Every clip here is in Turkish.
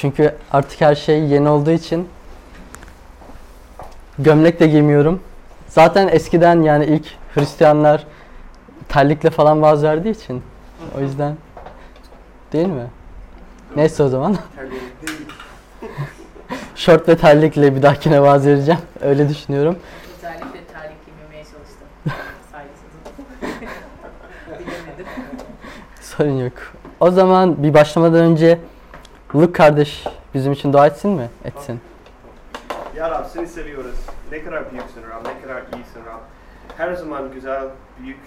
Çünkü artık her şey yeni olduğu için gömlek de giymiyorum. Zaten eskiden yani ilk Hristiyanlar terlikle falan vaaz verdiği için. O yüzden değil mi? Neyse o zaman. Şort ve terlikle bir dahakine vaaz vereceğim. Öyle düşünüyorum. Özellikle terlik giymemeye çalıştım. Sorun yok. O zaman bir başlamadan önce Luke kardeş bizim için dua etsin mi? Etsin. Ya Rab seni seviyoruz. Ne kadar büyüksün Rab, ne kadar iyisin Rab. Her zaman güzel, büyük,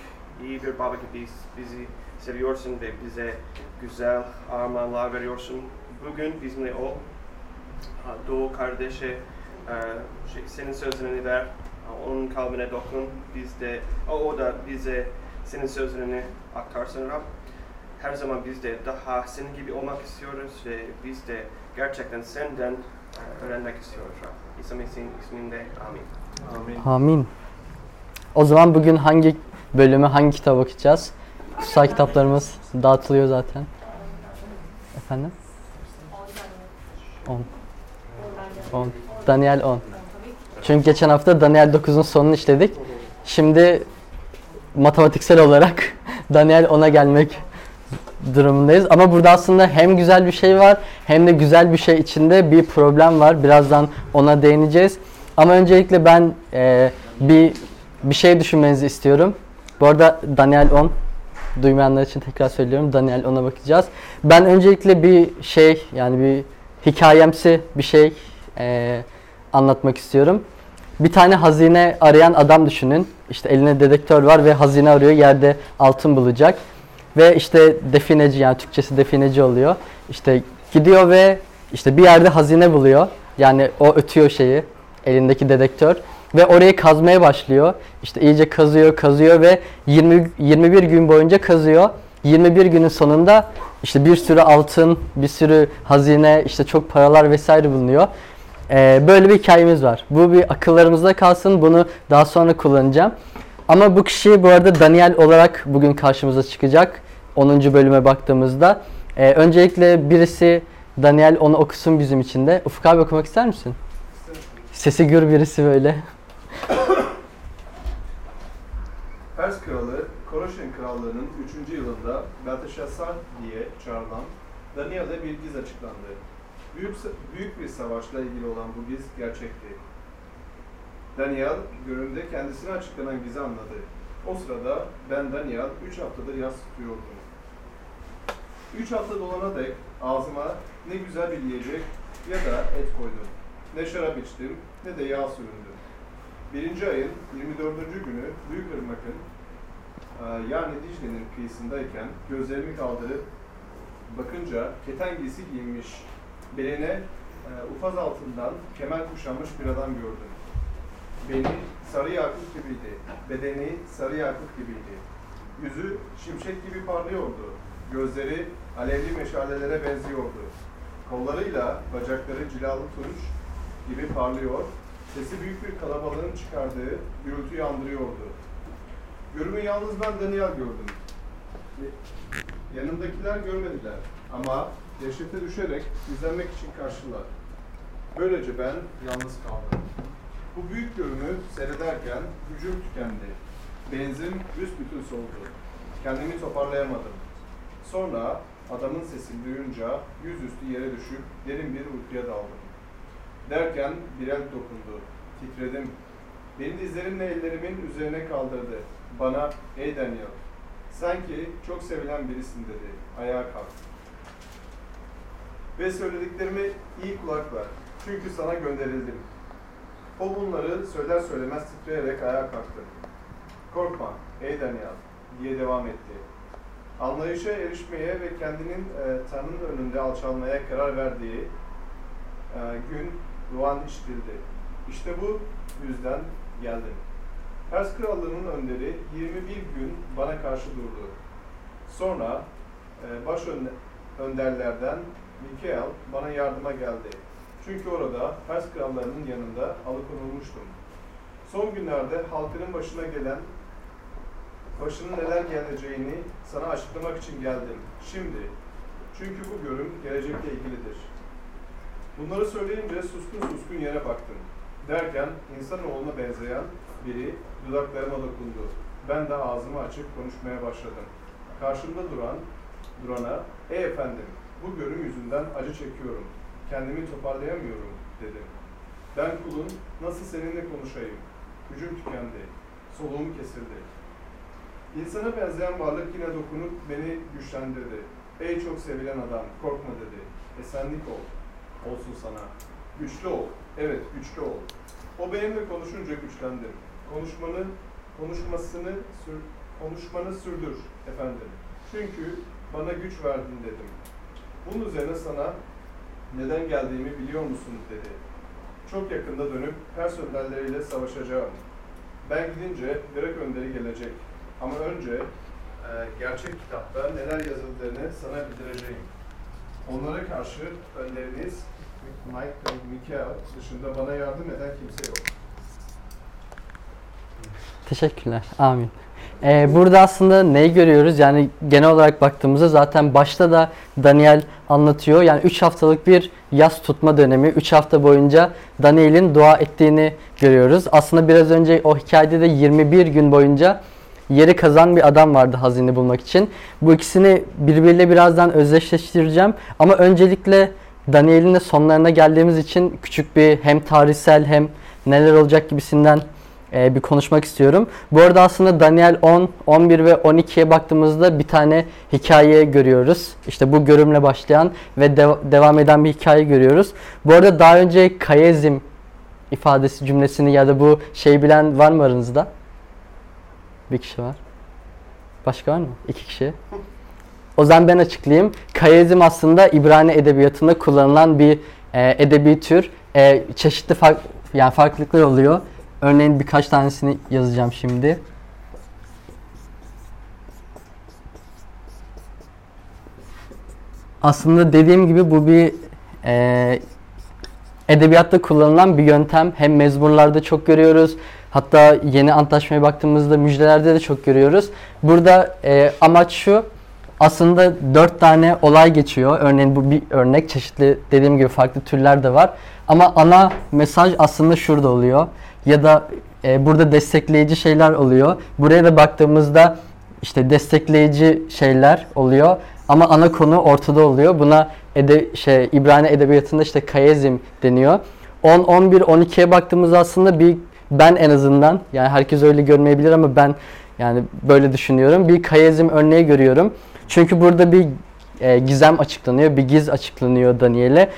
iyi bir baba gibi bizi seviyorsun ve bize güzel armağanlar veriyorsun. Bugün bizimle ol. Doğu kardeşe e, şey, senin sözlerini ver. Onun kalbine dokun. Biz de, o da bize senin sözlerini aktarsın Rab. Her zaman biz de daha senin gibi olmak istiyoruz ve biz de gerçekten senden e, öğrenmek istiyoruz. İsa Mesih'in isminde amin. Amin. Amin. O zaman bugün hangi bölümü, hangi kitaba bakacağız? Kutsal kitaplarımız dağıtılıyor zaten. Efendim? 10. 10. Daniel 10. Çünkü geçen hafta Daniel 9'un sonunu işledik. Şimdi matematiksel olarak Daniel 10'a gelmek durumundayız. Ama burada aslında hem güzel bir şey var hem de güzel bir şey içinde bir problem var. Birazdan ona değineceğiz. Ama öncelikle ben e, bir bir şey düşünmenizi istiyorum. Bu arada Daniel 10 duymayanlar için tekrar söylüyorum. Daniel 10'a bakacağız. Ben öncelikle bir şey yani bir hikayemsi bir şey e, anlatmak istiyorum. Bir tane hazine arayan adam düşünün. İşte eline dedektör var ve hazine arıyor. Yerde altın bulacak. Ve işte defineci yani Türkçesi defineci oluyor. İşte gidiyor ve işte bir yerde hazine buluyor. Yani o ötüyor şeyi elindeki dedektör ve orayı kazmaya başlıyor. İşte iyice kazıyor, kazıyor ve 20 21 gün boyunca kazıyor. 21 günün sonunda işte bir sürü altın, bir sürü hazine, işte çok paralar vesaire bulunuyor. Ee, böyle bir hikayemiz var. Bu bir akıllarımızda kalsın. Bunu daha sonra kullanacağım. Ama bu kişi bu arada Daniel olarak bugün karşımıza çıkacak. 10. bölüme baktığımızda. Ee, öncelikle birisi Daniel onu okusun bizim için de. Ufuk abi okumak ister misin? Sesi gür birisi böyle. Pers kralı Koroşen krallığının 3. yılında Belteşassar diye çağrılan Daniel'e bir giz açıklandı. Büyük, büyük bir savaşla ilgili olan bu giz gerçekti. Daniel göründe kendisine açıklanan gizi anladı. O sırada ben Daniel 3 haftadır yas tutuyordum. 3 hafta dolana dek ağzıma ne güzel bir yiyecek ya da et koydum. Ne şarap içtim ne de yağ süründüm. Birinci ayın 24. günü Büyük Irmak'ın e, yani Dicle'nin kıyısındayken gözlerimi kaldırıp bakınca keten giysi giymiş, beline ufaz altından kemer kuşanmış bir adam gördüm. Beni sarı yakut gibiydi, bedeni sarı yakut gibiydi. Yüzü şimşek gibi parlıyordu, gözleri alevli meşalelere benziyordu. Kollarıyla bacakları cilalı tunç gibi parlıyor, sesi büyük bir kalabalığın çıkardığı gürültüyü andırıyordu. Görümü yalnız ben Daniel gördüm. Yanımdakiler görmediler ama dehşete düşerek izlenmek için karşılar. Böylece ben yalnız kaldım. Bu büyük görümü seyrederken gücüm tükendi. Benzin büsbütün soldu. Kendimi toparlayamadım. Sonra adamın sesini duyunca yüzüstü yere düşüp derin bir uykuya daldım. Derken bir el dokundu. Titredim. Beni dizlerimle ellerimin üzerine kaldırdı. Bana, ey Daniel, sanki çok sevilen birisin dedi. Ayağa kalk. Ve söylediklerime iyi kulak ver. Çünkü sana gönderildim. O bunları söyler söylemez titreyerek ayağa kalktı. Korkma, ey Daniel, diye devam etti. Anlayışa erişmeye ve kendinin e, Tanrı'nın önünde alçalmaya karar verdiği e, gün Ruan işitildi. İşte bu yüzden geldim. Pers krallığının önderi 21 gün bana karşı durdu. Sonra e, baş ön- önderlerden Mikael bana yardıma geldi. Çünkü orada Pers krallarının yanında alıkonulmuştum. Son günlerde halkının başına gelen, başının neler geleceğini sana açıklamak için geldim. Şimdi, çünkü bu görüm gelecekle ilgilidir. Bunları söyleyince suskun suskun yere baktım. Derken insanoğluna benzeyen biri dudaklarıma dokundu. Ben de ağzımı açıp konuşmaya başladım. Karşımda duran, durana, ey efendim, bu görüm yüzünden acı çekiyorum. Kendimi toparlayamıyorum dedim. Ben kulun, nasıl seninle konuşayım? Gücüm tükendi, soluğum kesildi. İnsana benzeyen varlık yine dokunup beni güçlendirdi. Ey çok sevilen adam, korkma dedi. Esenlik ol, olsun sana. Güçlü ol, evet güçlü ol. O benimle konuşunca güçlendim. Konuşmanı, konuşmasını, sür, konuşmanı sürdür efendim. Çünkü bana güç verdin dedim. Bunun üzerine sana neden geldiğimi biliyor musun dedi. Çok yakında dönüp Pers önderleriyle savaşacağım. Ben gidince Irak önderi gelecek. Ama önce e, gerçek kitapta neler yazıldığını sana bildireceğim. Onlara karşı önderiniz Mike ve Mikael dışında bana yardım eden kimse yok. Teşekkürler. Amin. Ee, burada aslında neyi görüyoruz? Yani genel olarak baktığımızda zaten başta da Daniel anlatıyor. Yani 3 haftalık bir yaz tutma dönemi. 3 hafta boyunca Daniel'in dua ettiğini görüyoruz. Aslında biraz önce o hikayede de 21 gün boyunca yeri kazan bir adam vardı hazine bulmak için. Bu ikisini birbiriyle birazdan özdeşleştireceğim. Ama öncelikle Daniel'in de sonlarına geldiğimiz için küçük bir hem tarihsel hem neler olacak gibisinden e, bir konuşmak istiyorum. Bu arada aslında Daniel 10, 11 ve 12'ye baktığımızda bir tane hikaye görüyoruz. İşte bu görümle başlayan ve dev- devam eden bir hikaye görüyoruz. Bu arada daha önce kayezim ifadesi cümlesini ya da bu şey bilen var mı aranızda? Bir kişi var. Başka var mı? İki kişi. O zaman ben açıklayayım. Kayezim aslında İbrani edebiyatında kullanılan bir e, edebi tür. E, çeşitli fark, yani farklılıklar oluyor. Örneğin birkaç tanesini yazacağım şimdi. Aslında dediğim gibi bu bir e, edebiyatta kullanılan bir yöntem. Hem mezmurlarda çok görüyoruz. Hatta yeni antlaşmaya baktığımızda müjdelerde de çok görüyoruz. Burada e, amaç şu. Aslında dört tane olay geçiyor. Örneğin bu bir örnek. Çeşitli dediğim gibi farklı türler de var. Ama ana mesaj aslında şurada oluyor. Ya da e, burada destekleyici şeyler oluyor. Buraya da baktığımızda işte destekleyici şeyler oluyor. Ama ana konu ortada oluyor. Buna ede, şey İbrani edebiyatında işte kayezim deniyor. 10, 11, 12'ye baktığımızda aslında bir ben en azından yani herkes öyle görmeyebilir ama ben yani böyle düşünüyorum. Bir kayezim örneği görüyorum. Çünkü burada bir e, gizem açıklanıyor, bir giz açıklanıyor Daniel'e.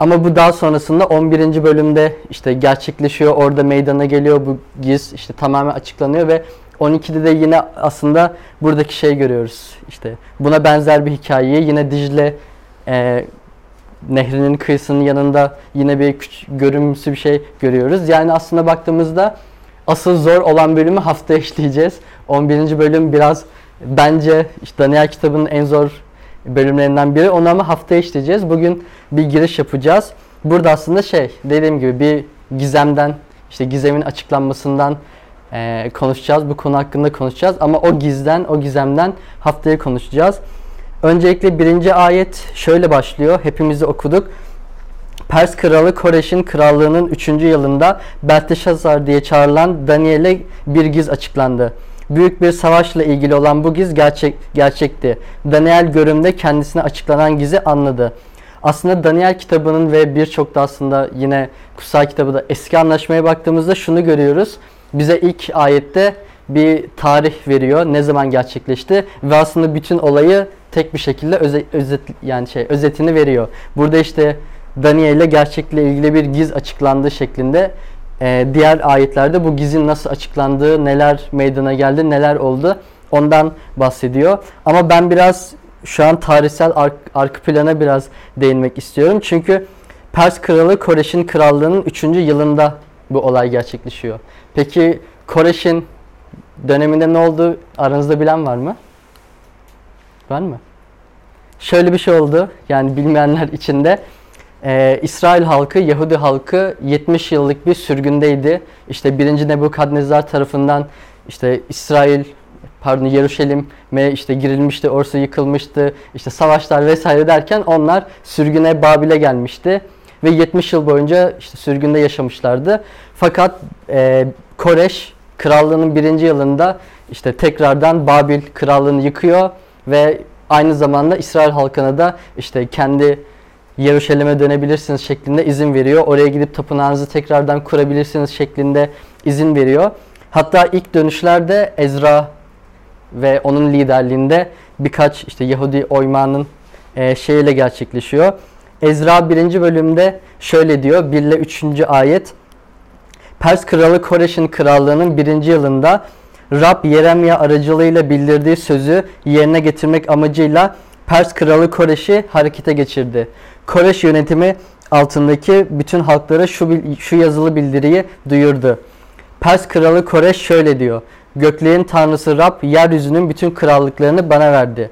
Ama bu daha sonrasında 11. bölümde işte gerçekleşiyor, orada meydana geliyor bu giz işte tamamen açıklanıyor ve 12'de de yine aslında buradaki şey görüyoruz. İşte buna benzer bir hikayeyi yine Dicle e, nehrinin kıyısının yanında yine bir küçük, görünümsü bir şey görüyoruz. Yani aslında baktığımızda asıl zor olan bölümü haftaya işleyeceğiz. 11. bölüm biraz bence işte Daniel kitabının en zor bölümlerinden biri. Onu ama haftaya işleyeceğiz. Bugün bir giriş yapacağız. Burada aslında şey dediğim gibi bir gizemden işte gizemin açıklanmasından e, konuşacağız. Bu konu hakkında konuşacağız. Ama o gizden, o gizemden haftaya konuşacağız. Öncelikle birinci ayet şöyle başlıyor. Hepimizi okuduk. Pers kralı Koreş'in krallığının 3. yılında Belteşazar diye çağrılan Daniel'e bir giz açıklandı. Büyük bir savaşla ilgili olan bu giz gerçek gerçekti. Daniel görümde kendisine açıklanan gizi anladı. Aslında Daniel kitabının ve birçok da aslında yine kutsal kitabı da eski anlaşmaya baktığımızda şunu görüyoruz. Bize ilk ayette bir tarih veriyor. Ne zaman gerçekleşti ve aslında bütün olayı tek bir şekilde özet, özet yani şey özetini veriyor. Burada işte Daniel'le gerçekle ilgili bir giz açıklandığı şeklinde ee, diğer ayetlerde bu gizin nasıl açıklandığı, neler meydana geldi, neler oldu ondan bahsediyor. Ama ben biraz şu an tarihsel ar- arka plana biraz değinmek istiyorum. Çünkü Pers kralı Koreş'in krallığının 3. yılında bu olay gerçekleşiyor. Peki Koreş'in döneminde ne oldu aranızda bilen var mı? Var mı? Şöyle bir şey oldu yani bilmeyenler içinde. Ee, İsrail halkı, Yahudi halkı 70 yıllık bir sürgündeydi. İşte 1. Nebukadnezar tarafından işte İsrail pardon Yeruşalim'e işte girilmişti, orası yıkılmıştı. İşte savaşlar vesaire derken onlar sürgüne Babil'e gelmişti. ve 70 yıl boyunca işte sürgünde yaşamışlardı. Fakat e, Koreş krallığının birinci yılında işte tekrardan Babil krallığını yıkıyor ve aynı zamanda İsrail halkına da işte kendi Yeruşalim'e dönebilirsiniz şeklinde izin veriyor. Oraya gidip tapınağınızı tekrardan kurabilirsiniz şeklinde izin veriyor. Hatta ilk dönüşlerde Ezra ve onun liderliğinde birkaç işte Yahudi oymanın e, şeyiyle gerçekleşiyor. Ezra 1. bölümde şöyle diyor 1 ile 3. ayet Pers kralı Koreş'in krallığının birinci yılında Rab Yeremya aracılığıyla bildirdiği sözü yerine getirmek amacıyla Pers kralı Koreş'i harekete geçirdi. Koreş yönetimi altındaki bütün halklara şu, şu yazılı bildiriyi duyurdu. Pers kralı Koreş şöyle diyor. Göklerin tanrısı Rab yeryüzünün bütün krallıklarını bana verdi.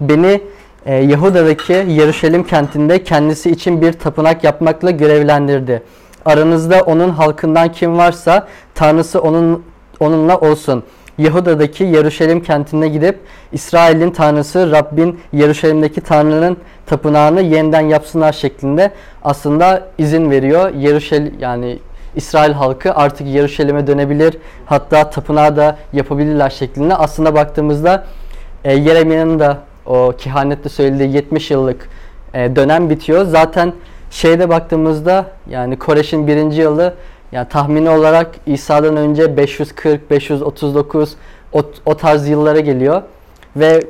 Beni e, Yahuda'daki Yeruşalim kentinde kendisi için bir tapınak yapmakla görevlendirdi. Aranızda onun halkından kim varsa tanrısı onun onunla olsun. Yahuda'daki Yeruşalim kentine gidip İsrail'in tanrısı Rabbin Yeruşalim'deki tanrının tapınağını yeniden yapsınlar şeklinde aslında izin veriyor. Yeruşalim yani İsrail halkı artık Yeruşalim'e dönebilir. Hatta tapınağı da yapabilirler şeklinde. Aslında baktığımızda e, Yeremya'nın da o kehanette söylediği 70 yıllık e, dönem bitiyor. Zaten şeyde baktığımızda yani Koreş'in birinci yılı yani tahmini olarak İsa'dan önce 540, 539 o, o tarz yıllara geliyor. Ve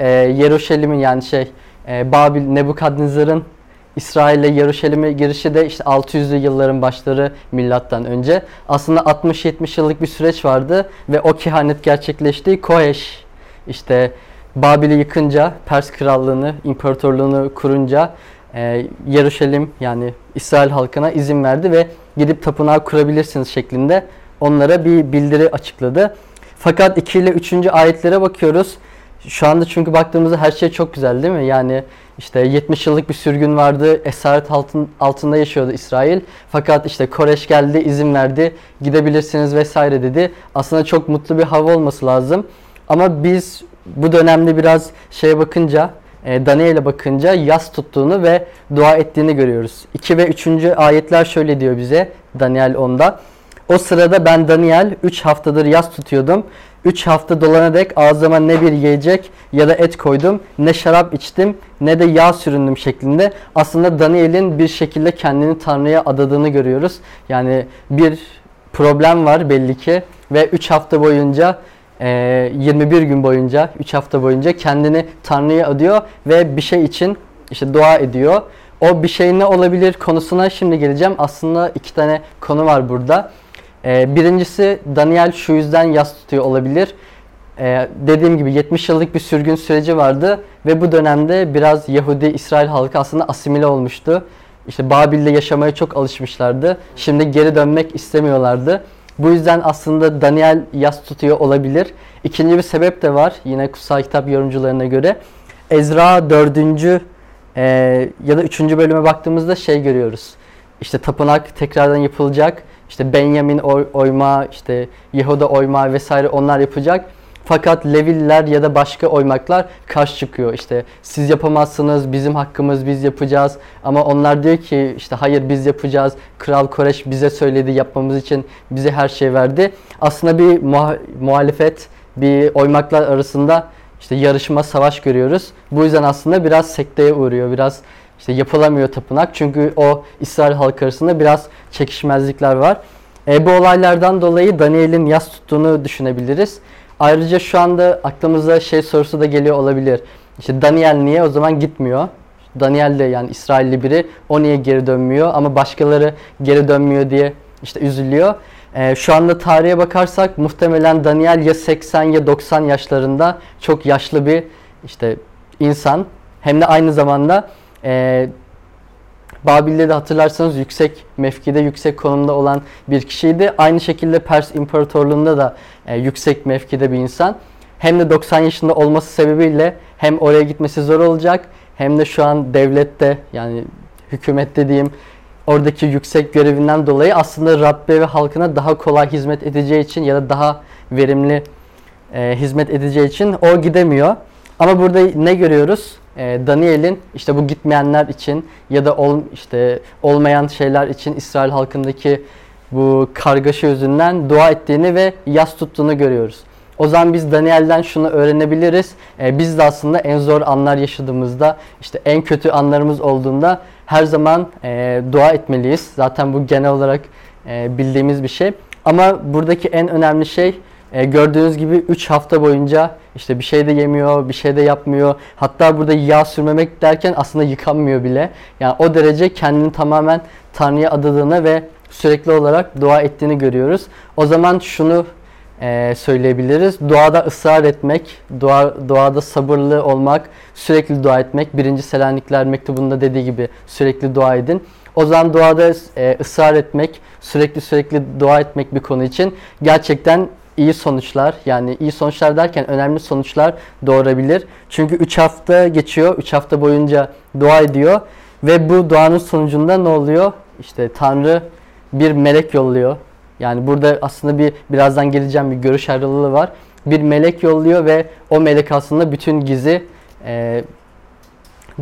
e, Yeruşalim'in yani şey e, Babil Nebukadnezar'ın İsrail'e Yeruşalim'e girişi de işte 600'lü yılların başları milattan önce. Aslında 60-70 yıllık bir süreç vardı ve o kehanet gerçekleşti. Koheş işte Babil'i yıkınca, Pers krallığını, imparatorluğunu kurunca e, Yeruşalim yani İsrail halkına izin verdi ve gidip tapınağı kurabilirsiniz şeklinde onlara bir bildiri açıkladı. Fakat 2 ile 3. ayetlere bakıyoruz. Şu anda çünkü baktığımızda her şey çok güzel değil mi? Yani işte 70 yıllık bir sürgün vardı. Esaret altın, altında yaşıyordu İsrail. Fakat işte Koreş geldi, izin verdi. Gidebilirsiniz vesaire dedi. Aslında çok mutlu bir hava olması lazım. Ama biz bu dönemde biraz şeye bakınca, e, Daniel'e bakınca yas tuttuğunu ve dua ettiğini görüyoruz. 2 ve 3. ayetler şöyle diyor bize Daniel 10'da. O sırada ben Daniel 3 haftadır yas tutuyordum. 3 hafta dolana dek ağzıma ne bir yiyecek ya da et koydum, ne şarap içtim, ne de yağ süründüm şeklinde. Aslında Daniel'in bir şekilde kendini Tanrı'ya adadığını görüyoruz. Yani bir problem var belli ki ve 3 hafta boyunca e, 21 gün boyunca 3 hafta boyunca kendini Tanrı'ya adıyor ve bir şey için işte dua ediyor. O bir şey ne olabilir konusuna şimdi geleceğim. Aslında iki tane konu var burada. Ee, birincisi Daniel şu yüzden yas tutuyor olabilir. Ee, dediğim gibi 70 yıllık bir sürgün süreci vardı ve bu dönemde biraz Yahudi İsrail halkı aslında asimile olmuştu. İşte Babil'de yaşamaya çok alışmışlardı. Şimdi geri dönmek istemiyorlardı. Bu yüzden aslında Daniel yas tutuyor olabilir. İkinci bir sebep de var yine kutsal kitap yorumcularına göre. Ezra 4. E, ya da 3. bölüme baktığımızda şey görüyoruz. İşte tapınak tekrardan yapılacak. İşte Benjamin oy- oyma, işte Yehuda oyma vesaire onlar yapacak. Fakat Levililer ya da başka oymaklar karşı çıkıyor. İşte siz yapamazsınız, bizim hakkımız biz yapacağız. Ama onlar diyor ki işte hayır biz yapacağız. Kral Koreş bize söyledi yapmamız için bize her şey verdi. Aslında bir muha- muhalefet, bir oymaklar arasında işte yarışma, savaş görüyoruz. Bu yüzden aslında biraz sekteye uğruyor. Biraz işte yapılamıyor tapınak. Çünkü o İsrail halkı arasında biraz çekişmezlikler var. E, bu olaylardan dolayı Daniel'in yas tuttuğunu düşünebiliriz. Ayrıca şu anda aklımıza şey sorusu da geliyor olabilir. İşte Daniel niye o zaman gitmiyor? Daniel de yani İsrailli biri o niye geri dönmüyor ama başkaları geri dönmüyor diye işte üzülüyor. Ee, şu anda tarihe bakarsak muhtemelen Daniel ya 80 ya 90 yaşlarında çok yaşlı bir işte insan. Hem de aynı zamanda e, Babil'de de hatırlarsanız yüksek mevkide, yüksek konumda olan bir kişiydi. Aynı şekilde Pers İmparatorluğu'nda da e, yüksek mevkide bir insan. Hem de 90 yaşında olması sebebiyle hem oraya gitmesi zor olacak hem de şu an devlette yani hükümette diyeyim oradaki yüksek görevinden dolayı aslında Rabbe ve halkına daha kolay hizmet edeceği için ya da daha verimli e, hizmet edeceği için o gidemiyor. Ama burada ne görüyoruz? E, Daniel'in işte bu gitmeyenler için ya da ol, işte olmayan şeyler için İsrail halkındaki bu kargaşa yüzünden dua ettiğini ve yas tuttuğunu görüyoruz. O zaman biz Daniel'den şunu öğrenebiliriz. E, biz de aslında en zor anlar yaşadığımızda, işte en kötü anlarımız olduğunda her zaman e, dua etmeliyiz. Zaten bu genel olarak e, bildiğimiz bir şey. Ama buradaki en önemli şey e, gördüğünüz gibi 3 hafta boyunca işte bir şey de yemiyor, bir şey de yapmıyor. Hatta burada yağ sürmemek derken aslında yıkanmıyor bile. Yani o derece kendini tamamen Tanrı'ya adadığını ve sürekli olarak dua ettiğini görüyoruz. O zaman şunu e, söyleyebiliriz. Duada ısrar etmek, dua, duada sabırlı olmak, sürekli dua etmek. Birinci Selanikler mektubunda dediği gibi sürekli dua edin. O zaman duada e, ısrar etmek, sürekli sürekli dua etmek bir konu için gerçekten iyi sonuçlar yani iyi sonuçlar derken önemli sonuçlar doğurabilir. Çünkü 3 hafta geçiyor. 3 hafta boyunca dua ediyor ve bu duanın sonucunda ne oluyor? İşte Tanrı bir melek yolluyor. Yani burada aslında bir birazdan geleceğim bir görüş ayrılığı var. Bir melek yolluyor ve o melek aslında bütün gizi e,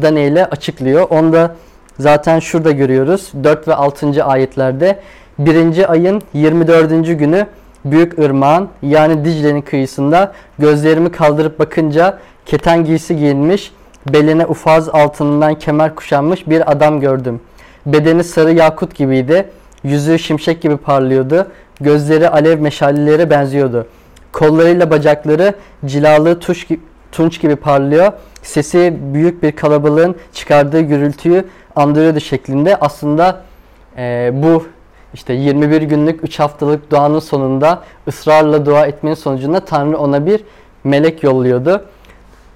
Daniel'e açıklıyor. Onda zaten şurada görüyoruz. 4 ve 6. ayetlerde birinci ayın 24. günü büyük ırmağın yani Dicle'nin kıyısında gözlerimi kaldırıp bakınca keten giysi giyinmiş, beline ufaz altından kemer kuşanmış bir adam gördüm. Bedeni sarı yakut gibiydi, yüzü şimşek gibi parlıyordu, gözleri alev meşalelere benziyordu. Kollarıyla bacakları cilalı tuş, tunç gibi parlıyor, sesi büyük bir kalabalığın çıkardığı gürültüyü andırıyordu şeklinde. Aslında e, bu işte 21 günlük 3 haftalık duanın sonunda ısrarla dua etmenin sonucunda Tanrı ona bir melek yolluyordu.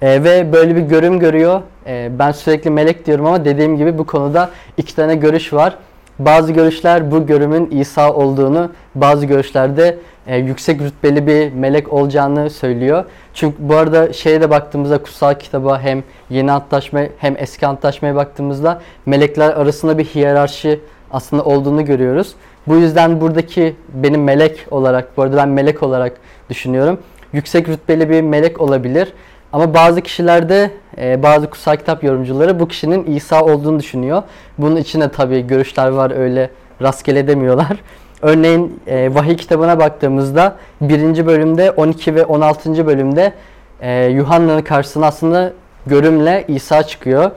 E, ve böyle bir görüm görüyor. E, ben sürekli melek diyorum ama dediğim gibi bu konuda iki tane görüş var. Bazı görüşler bu görümün İsa olduğunu, bazı görüşlerde e, yüksek rütbeli bir melek olacağını söylüyor. Çünkü bu arada şeye de baktığımızda kutsal kitaba hem yeni antlaşma hem eski antlaşmaya baktığımızda melekler arasında bir hiyerarşi aslında olduğunu görüyoruz. Bu yüzden buradaki benim melek olarak, bu arada ben melek olarak düşünüyorum. Yüksek rütbeli bir melek olabilir. Ama bazı kişilerde, e, bazı kutsal kitap yorumcuları bu kişinin İsa olduğunu düşünüyor. Bunun içinde tabii görüşler var öyle rastgele demiyorlar. Örneğin e, vahiy kitabına baktığımızda birinci bölümde 12 ve 16. bölümde e, Yuhanna'nın karşısına aslında görümle İsa çıkıyor.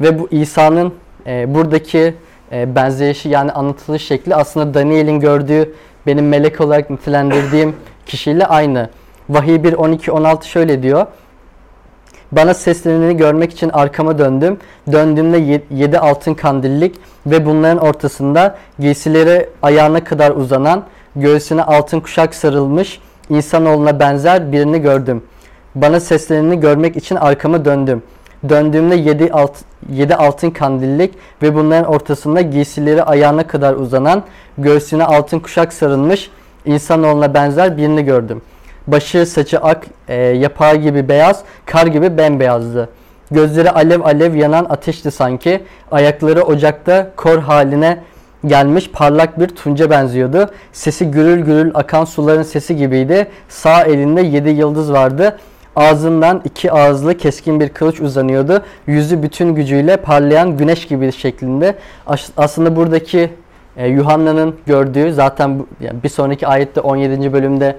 Ve bu İsa'nın buradaki e, benzeyişi yani anlatılış şekli aslında Daniel'in gördüğü benim melek olarak nitelendirdiğim kişiyle aynı. Vahiy 1 12 16 şöyle diyor. Bana sesleneni görmek için arkama döndüm. Döndüğümde yedi altın kandillik ve bunların ortasında giysileri ayağına kadar uzanan, göğsüne altın kuşak sarılmış, insanoğluna benzer birini gördüm. Bana sesleneni görmek için arkama döndüm. Döndüğümde yedi, alt, yedi altın kandillik ve bunların ortasında giysileri ayağına kadar uzanan, göğsüne altın kuşak sarılmış, insanoğluna benzer birini gördüm. Başı saçı ak, e, yapağı gibi beyaz, kar gibi bembeyazdı. Gözleri alev alev yanan ateşti sanki. Ayakları ocakta kor haline gelmiş parlak bir tunca benziyordu. Sesi gürül gürül akan suların sesi gibiydi. Sağ elinde yedi yıldız vardı. Ağzından iki ağızlı keskin bir kılıç uzanıyordu. Yüzü bütün gücüyle parlayan güneş gibi şeklinde. Aslında buradaki e, Yuhanna'nın gördüğü zaten bu, yani bir sonraki ayette 17. bölümde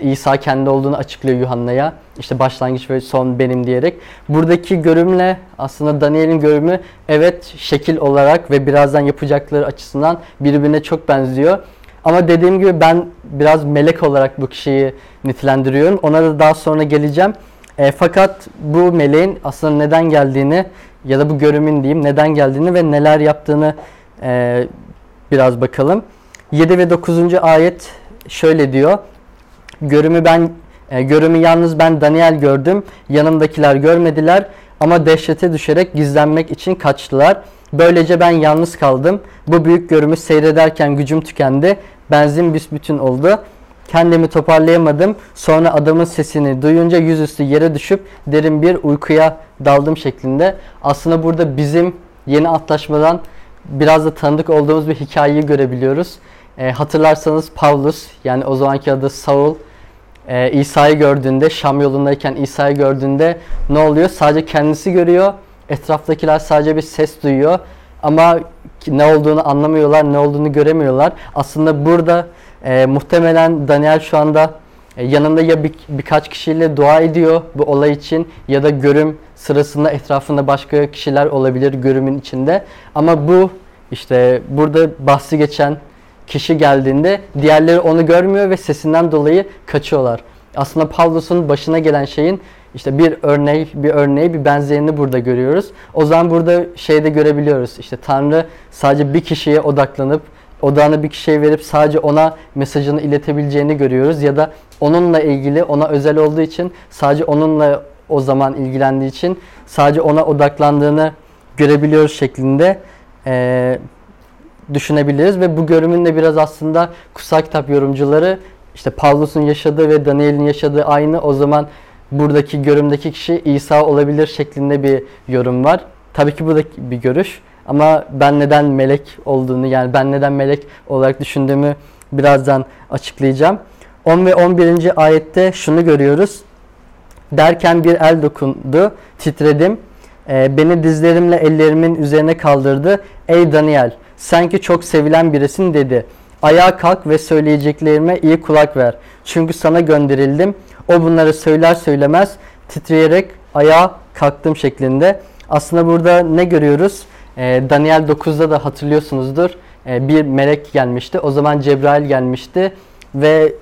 İsa kendi olduğunu açıklıyor Yuhanna'ya. İşte başlangıç ve son benim diyerek. Buradaki görümle aslında Daniel'in görümü evet şekil olarak ve birazdan yapacakları açısından birbirine çok benziyor. Ama dediğim gibi ben biraz melek olarak bu kişiyi nitelendiriyorum. Ona da daha sonra geleceğim. E, fakat bu meleğin aslında neden geldiğini ya da bu görümün diyeyim neden geldiğini ve neler yaptığını e, biraz bakalım. 7 ve 9. ayet şöyle diyor. Görümü ben e, görümü yalnız ben Daniel gördüm. Yanımdakiler görmediler ama dehşete düşerek gizlenmek için kaçtılar. Böylece ben yalnız kaldım. Bu büyük görümü seyrederken gücüm tükendi. Benzin büsbütün oldu. Kendimi toparlayamadım. Sonra adamın sesini duyunca yüzüstü yere düşüp derin bir uykuya daldım şeklinde. Aslında burada bizim yeni antlaşmadan biraz da tanıdık olduğumuz bir hikayeyi görebiliyoruz. E, hatırlarsanız Pavlus yani o zamanki adı Saul e, İsa'yı gördüğünde, Şam yolundayken İsa'yı gördüğünde ne oluyor? Sadece kendisi görüyor. Etraftakiler sadece bir ses duyuyor. Ama ne olduğunu anlamıyorlar, ne olduğunu göremiyorlar. Aslında burada e, muhtemelen Daniel şu anda e, yanında ya bir, birkaç kişiyle dua ediyor bu olay için ya da görüm sırasında etrafında başka kişiler olabilir görümün içinde. Ama bu işte burada bahsi geçen kişi geldiğinde diğerleri onu görmüyor ve sesinden dolayı kaçıyorlar. Aslında Pavlus'un başına gelen şeyin işte bir örneği, bir örneği, bir benzerini burada görüyoruz. O zaman burada şeyde görebiliyoruz. İşte Tanrı sadece bir kişiye odaklanıp odağını bir kişiye verip sadece ona mesajını iletebileceğini görüyoruz ya da onunla ilgili ona özel olduğu için sadece onunla o zaman ilgilendiği için sadece ona odaklandığını görebiliyoruz şeklinde eee, düşünebiliriz ve bu görümün de biraz aslında kutsal kitap yorumcuları işte Pavlus'un yaşadığı ve Daniel'in yaşadığı aynı o zaman buradaki görümdeki kişi İsa olabilir şeklinde bir yorum var. Tabii ki bu da bir görüş ama ben neden melek olduğunu yani ben neden melek olarak düşündüğümü birazdan açıklayacağım. 10 ve 11. ayette şunu görüyoruz. Derken bir el dokundu, titredim. Ee, beni dizlerimle ellerimin üzerine kaldırdı. Ey Daniel, sen ki çok sevilen birisin dedi. Ayağa kalk ve söyleyeceklerime iyi kulak ver. Çünkü sana gönderildim. O bunları söyler söylemez titreyerek ayağa kalktım şeklinde. Aslında burada ne görüyoruz? Ee, Daniel 9'da da hatırlıyorsunuzdur. Ee, bir melek gelmişti. O zaman Cebrail gelmişti ve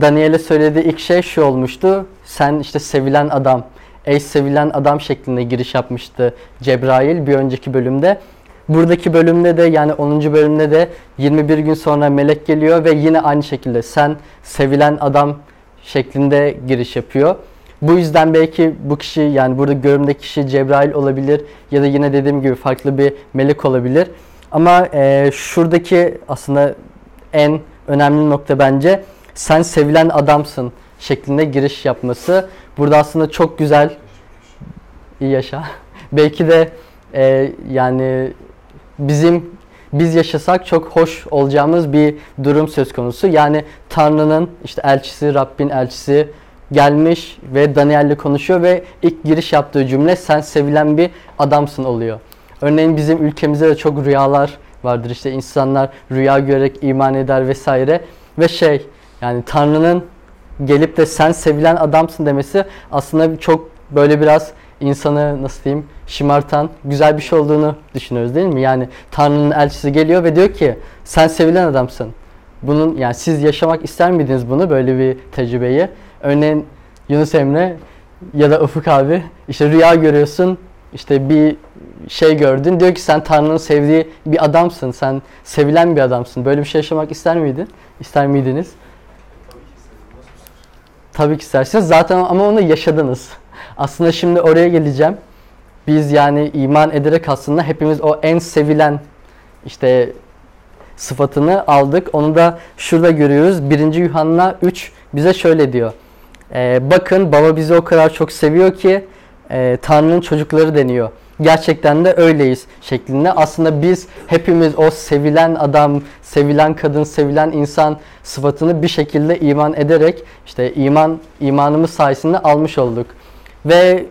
Daniel'e söylediği ilk şey şu olmuştu. Sen işte sevilen adam, ey sevilen adam şeklinde giriş yapmıştı Cebrail bir önceki bölümde. Buradaki bölümde de yani 10. bölümde de 21 gün sonra melek geliyor ve yine aynı şekilde sen sevilen adam şeklinde giriş yapıyor. Bu yüzden belki bu kişi yani burada görümdeki kişi Cebrail olabilir ya da yine dediğim gibi farklı bir melek olabilir. Ama e, şuradaki aslında en önemli nokta bence sen sevilen adamsın şeklinde giriş yapması. Burada aslında çok güzel iyi yaşa. Belki de e, yani bizim biz yaşasak çok hoş olacağımız bir durum söz konusu. Yani Tanrı'nın işte elçisi, Rabbin elçisi gelmiş ve Daniel'le konuşuyor ve ilk giriş yaptığı cümle sen sevilen bir adamsın oluyor. Örneğin bizim ülkemizde de çok rüyalar vardır. İşte insanlar rüya görerek iman eder vesaire ve şey yani Tanrı'nın gelip de sen sevilen adamsın demesi aslında çok böyle biraz insanı nasıl diyeyim şımartan güzel bir şey olduğunu düşünüyoruz değil mi? Yani Tanrı'nın elçisi geliyor ve diyor ki sen sevilen adamsın. Bunun yani siz yaşamak ister miydiniz bunu böyle bir tecrübeyi? Örneğin Yunus Emre ya da Ufuk abi işte rüya görüyorsun işte bir şey gördün diyor ki sen Tanrı'nın sevdiği bir adamsın sen sevilen bir adamsın böyle bir şey yaşamak ister miydin? İster miydiniz? Tabii ki istersiniz zaten ama onu yaşadınız. Aslında şimdi oraya geleceğim. Biz yani iman ederek aslında hepimiz o en sevilen işte sıfatını aldık. Onu da şurada görüyoruz. 1. Yuhanna 3 bize şöyle diyor. Ee, bakın baba bizi o kadar çok seviyor ki e, Tanrı'nın çocukları deniyor. Gerçekten de öyleyiz şeklinde. Aslında biz hepimiz o sevilen adam, sevilen kadın, sevilen insan sıfatını bir şekilde iman ederek işte iman imanımız sayesinde almış olduk. Ve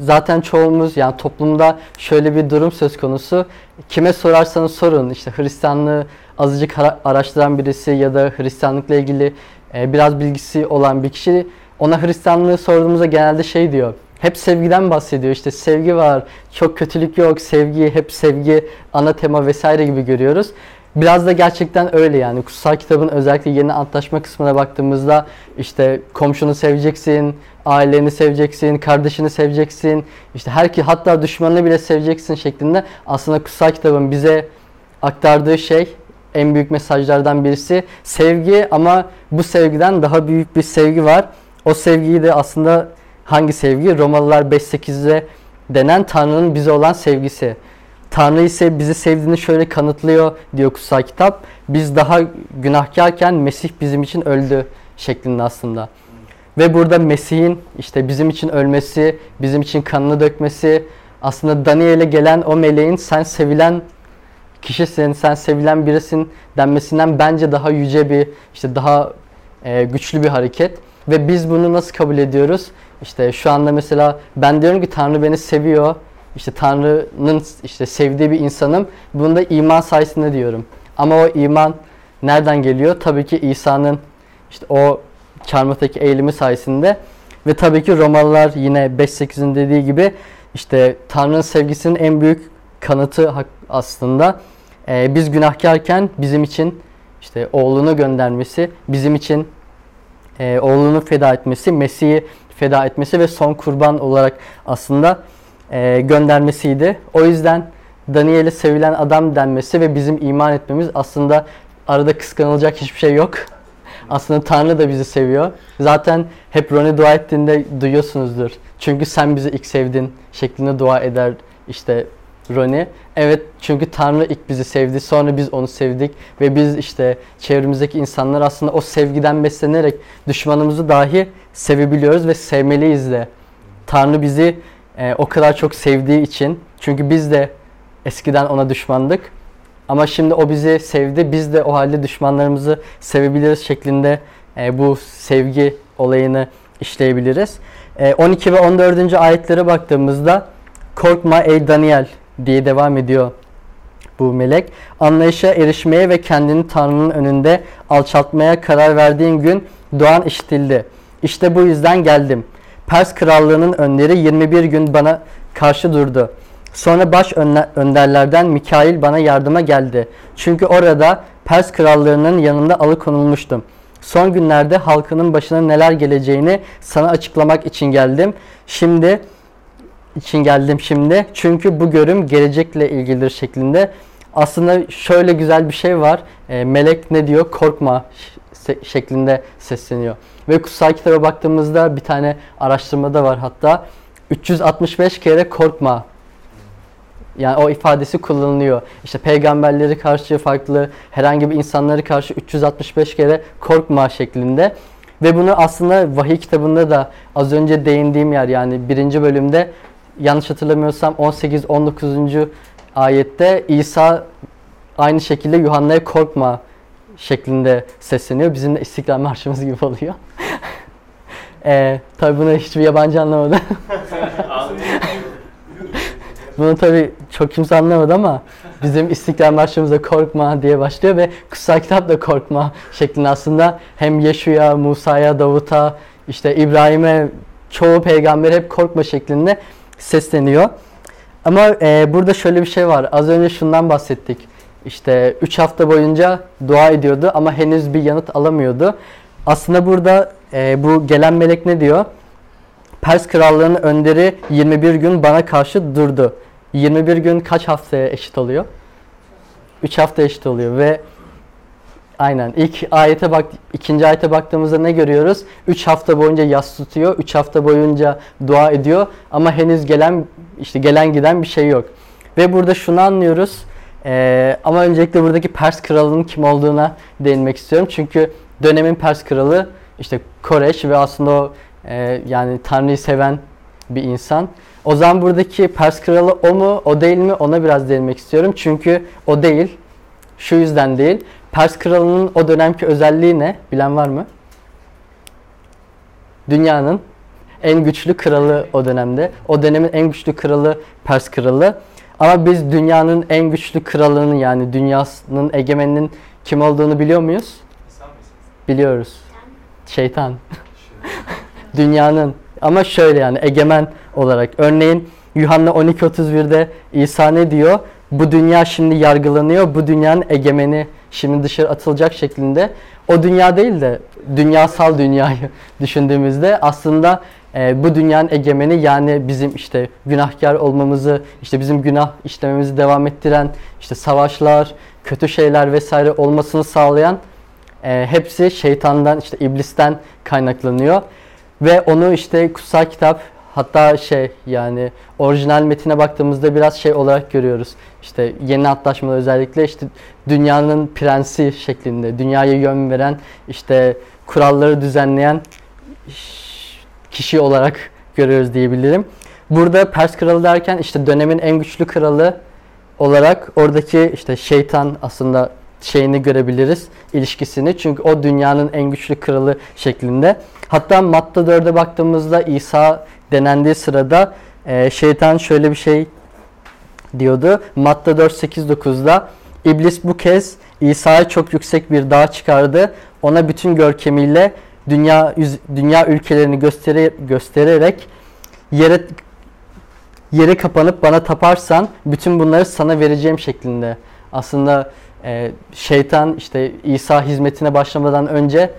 zaten çoğumuz yani toplumda şöyle bir durum söz konusu. Kime sorarsanız sorun işte Hristiyanlığı azıcık ara- araştıran birisi ya da Hristiyanlıkla ilgili e, biraz bilgisi olan bir kişi ona Hristiyanlığı sorduğumuzda genelde şey diyor. Hep sevgiden bahsediyor. İşte sevgi var, çok kötülük yok, sevgi, hep sevgi ana tema vesaire gibi görüyoruz. Biraz da gerçekten öyle yani. Kutsal kitabın özellikle yeni antlaşma kısmına baktığımızda işte komşunu seveceksin, aileni seveceksin, kardeşini seveceksin, işte herki hatta düşmanını bile seveceksin şeklinde aslında kutsal kitabın bize aktardığı şey en büyük mesajlardan birisi sevgi ama bu sevgiden daha büyük bir sevgi var. O sevgiyi de aslında hangi sevgi? Romalılar 5.8'de denen Tanrı'nın bize olan sevgisi. Tanrı ise bizi sevdiğini şöyle kanıtlıyor diyor kutsal kitap. Biz daha günahkarken Mesih bizim için öldü şeklinde aslında. Ve burada Mesih'in işte bizim için ölmesi, bizim için kanını dökmesi, aslında Daniel'e gelen o meleğin sen sevilen kişisin, sen sevilen birisin denmesinden bence daha yüce bir, işte daha e, güçlü bir hareket. Ve biz bunu nasıl kabul ediyoruz? İşte şu anda mesela ben diyorum ki Tanrı beni seviyor. İşte Tanrı'nın işte sevdiği bir insanım. Bunu da iman sayesinde diyorum. Ama o iman nereden geliyor? Tabii ki İsa'nın işte o çarmıhtaki eğilimi sayesinde ve tabii ki Romalılar yine 5.8'in dediği gibi işte Tanrı'nın sevgisinin en büyük kanıtı aslında Ee, biz günahkarken bizim için işte oğlunu göndermesi, bizim için e, oğlunu feda etmesi, Mesih'i feda etmesi ve son kurban olarak aslında e, göndermesiydi. O yüzden Daniel'e sevilen adam denmesi ve bizim iman etmemiz aslında arada kıskanılacak hiçbir şey yok. Aslında Tanrı da bizi seviyor. Zaten hep Ronnie dua ettiğinde duyuyorsunuzdur. Çünkü sen bizi ilk sevdin şeklinde dua eder işte Ronnie. Evet çünkü Tanrı ilk bizi sevdi sonra biz onu sevdik ve biz işte çevremizdeki insanlar aslında o sevgiden beslenerek düşmanımızı dahi sevebiliyoruz ve sevmeliyiz de. Tanrı bizi e, o kadar çok sevdiği için çünkü biz de eskiden ona düşmandık. Ama şimdi o bizi sevdi. Biz de o halde düşmanlarımızı sevebiliriz şeklinde e, bu sevgi olayını işleyebiliriz. E, 12 ve 14. ayetlere baktığımızda korkma ey Daniel diye devam ediyor bu melek. Anlayışa erişmeye ve kendini Tanrı'nın önünde alçaltmaya karar verdiğin gün doğan işitildi. İşte bu yüzden geldim. Pers krallığının önderi 21 gün bana karşı durdu. Sonra baş önderlerden Mikail bana yardıma geldi. Çünkü orada Pers krallığının yanında alıkonulmuştum. Son günlerde halkının başına neler geleceğini sana açıklamak için geldim. Şimdi için geldim şimdi. Çünkü bu görüm gelecekle ilgilidir şeklinde. Aslında şöyle güzel bir şey var. E, melek ne diyor? Korkma ş- şeklinde sesleniyor. Ve kutsal kitaba baktığımızda bir tane araştırmada var hatta 365 kere korkma yani o ifadesi kullanılıyor. İşte peygamberleri karşı farklı, herhangi bir insanları karşı 365 kere korkma şeklinde. Ve bunu aslında vahiy kitabında da az önce değindiğim yer yani birinci bölümde yanlış hatırlamıyorsam 18-19. ayette İsa aynı şekilde Yuhanna'ya korkma şeklinde sesleniyor. Bizim de İstiklal Marşımız gibi oluyor. Ee, tabii bunu hiçbir yabancı anlamadı. Bunu tabii çok kimse anlamadı ama bizim İstiklal Marşımızda korkma diye başlıyor ve kutsal kitap da korkma şeklinde aslında hem Yeşu'ya, Musa'ya, Davut'a, işte İbrahim'e çoğu peygamber hep korkma şeklinde sesleniyor. Ama e, burada şöyle bir şey var. Az önce şundan bahsettik. İşte 3 hafta boyunca dua ediyordu ama henüz bir yanıt alamıyordu. Aslında burada e, bu gelen melek ne diyor? Pers krallığının önderi 21 gün bana karşı durdu. 21 gün kaç haftaya eşit oluyor? 3 hafta eşit oluyor ve aynen ilk ayete bak ikinci ayete baktığımızda ne görüyoruz? 3 hafta boyunca yas tutuyor. 3 hafta boyunca dua ediyor ama henüz gelen işte gelen giden bir şey yok. Ve burada şunu anlıyoruz. Ee, ama öncelikle buradaki Pers kralının kim olduğuna değinmek istiyorum. Çünkü dönemin Pers kralı işte Koreş ve aslında o e, yani Tanrı'yı seven bir insan. O zaman buradaki Pers kralı o mu, o değil mi ona biraz değinmek istiyorum. Çünkü o değil. Şu yüzden değil. Pers kralının o dönemki özelliği ne? Bilen var mı? Dünyanın en güçlü kralı o dönemde. O dönemin en güçlü kralı Pers kralı. Ama biz dünyanın en güçlü kralının yani dünyasının egemeninin kim olduğunu biliyor muyuz? Biliyoruz. Şeytan. Dünyanın ama şöyle yani egemen olarak. Örneğin Yuhanna 12.31'de İsa ne diyor? Bu dünya şimdi yargılanıyor. Bu dünyanın egemeni şimdi dışarı atılacak şeklinde. O dünya değil de dünyasal dünyayı düşündüğümüzde aslında e, bu dünyanın egemeni yani bizim işte günahkar olmamızı, işte bizim günah işlememizi devam ettiren işte savaşlar, kötü şeyler vesaire olmasını sağlayan e, hepsi şeytandan işte iblisten kaynaklanıyor. Ve onu işte kutsal kitap hatta şey yani orijinal metine baktığımızda biraz şey olarak görüyoruz. İşte yeni antlaşmada özellikle işte dünyanın prensi şeklinde, dünyaya yön veren, işte kuralları düzenleyen kişi olarak görüyoruz diyebilirim. Burada Pers kralı derken işte dönemin en güçlü kralı olarak oradaki işte şeytan aslında şeyini görebiliriz ilişkisini. Çünkü o dünyanın en güçlü kralı şeklinde. Hatta Matta 4'e baktığımızda İsa denendiği sırada e, şeytan şöyle bir şey diyordu. Matta 4 8 9'da İblis bu kez İsa'yı çok yüksek bir dağa çıkardı. Ona bütün görkemiyle dünya dünya ülkelerini göstere, göstererek yere yere kapanıp bana taparsan bütün bunları sana vereceğim şeklinde. Aslında e, şeytan işte İsa hizmetine başlamadan önce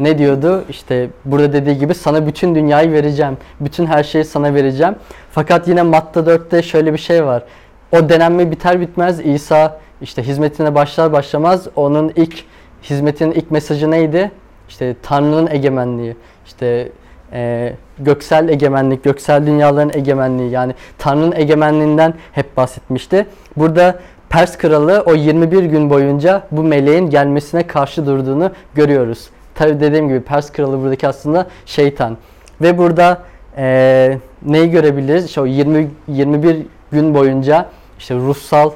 ne diyordu? İşte burada dediği gibi sana bütün dünyayı vereceğim. Bütün her şeyi sana vereceğim. Fakat yine Matta 4'te şöyle bir şey var. O denenme biter bitmez İsa işte hizmetine başlar başlamaz onun ilk hizmetinin ilk mesajı neydi? İşte Tanrı'nın egemenliği. İşte e, göksel egemenlik, göksel dünyaların egemenliği yani Tanrı'nın egemenliğinden hep bahsetmişti. Burada Pers kralı o 21 gün boyunca bu meleğin gelmesine karşı durduğunu görüyoruz. Tabi dediğim gibi Pers kralı buradaki aslında şeytan. Ve burada e, neyi görebiliriz? İşte o 20 21 gün boyunca işte ruhsal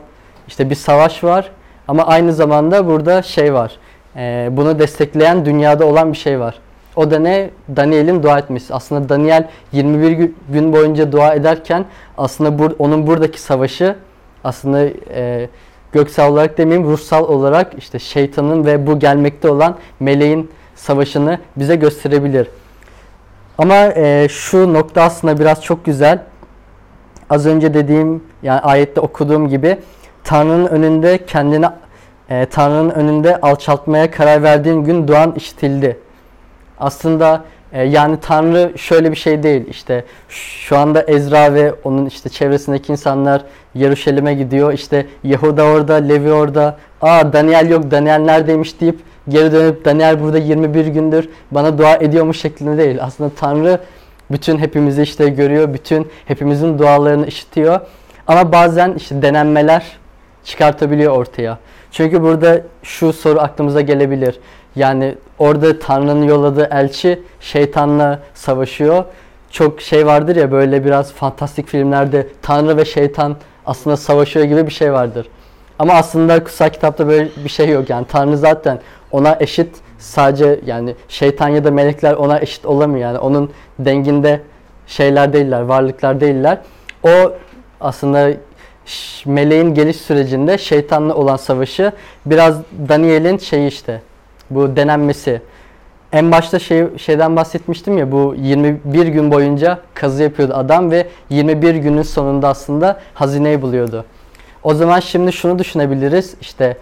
işte bir savaş var ama aynı zamanda burada şey var. E, bunu destekleyen dünyada olan bir şey var. O da ne? Daniel'in dua etmesi. Aslında Daniel 21 gü- gün boyunca dua ederken aslında bur- onun buradaki savaşı aslında e, göksel olarak demeyeyim ruhsal olarak işte şeytanın ve bu gelmekte olan meleğin savaşını bize gösterebilir. Ama e, şu nokta aslında biraz çok güzel. Az önce dediğim yani ayette okuduğum gibi Tanrı'nın önünde kendini e, Tanrı'nın önünde alçaltmaya karar verdiğin gün duan işitildi. Aslında e, yani Tanrı şöyle bir şey değil. İşte şu anda Ezra ve onun işte çevresindeki insanlar Yeruşalim'e gidiyor. İşte Yehuda orada, Levi orada. Aa Daniel yok, Daniel neredeymiş deyip geri dönüp Daniel burada 21 gündür bana dua ediyormuş şeklinde değil. Aslında Tanrı bütün hepimizi işte görüyor, bütün hepimizin dualarını işitiyor. Ama bazen işte denenmeler çıkartabiliyor ortaya. Çünkü burada şu soru aklımıza gelebilir. Yani orada Tanrı'nın yolladığı elçi şeytanla savaşıyor. Çok şey vardır ya böyle biraz fantastik filmlerde Tanrı ve şeytan aslında savaşıyor gibi bir şey vardır. Ama aslında kutsal kitapta böyle bir şey yok yani Tanrı zaten ona eşit sadece yani şeytan ya da melekler ona eşit olamıyor yani onun denginde şeyler değiller, varlıklar değiller. O aslında meleğin geliş sürecinde şeytanla olan savaşı biraz Daniel'in şeyi işte bu denenmesi. En başta şey şeyden bahsetmiştim ya bu 21 gün boyunca kazı yapıyordu adam ve 21 günün sonunda aslında hazineyi buluyordu. O zaman şimdi şunu düşünebiliriz. İşte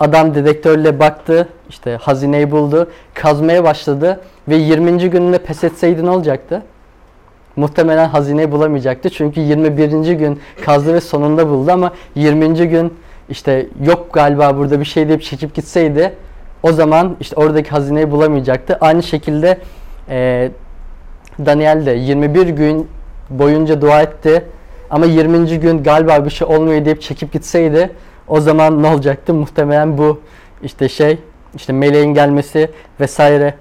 adam dedektörle baktı, işte hazineyi buldu, kazmaya başladı ve 20. gününde pes etseydi ne olacaktı? Muhtemelen hazineyi bulamayacaktı. Çünkü 21. gün kazdı ve sonunda buldu ama 20. gün işte yok galiba burada bir şey deyip çekip gitseydi o zaman işte oradaki hazineyi bulamayacaktı. Aynı şekilde e, Daniel de 21 gün boyunca dua etti ama 20. gün galiba bir şey olmuyor deyip çekip gitseydi o zaman ne olacaktı? Muhtemelen bu işte şey işte meleğin gelmesi vesaire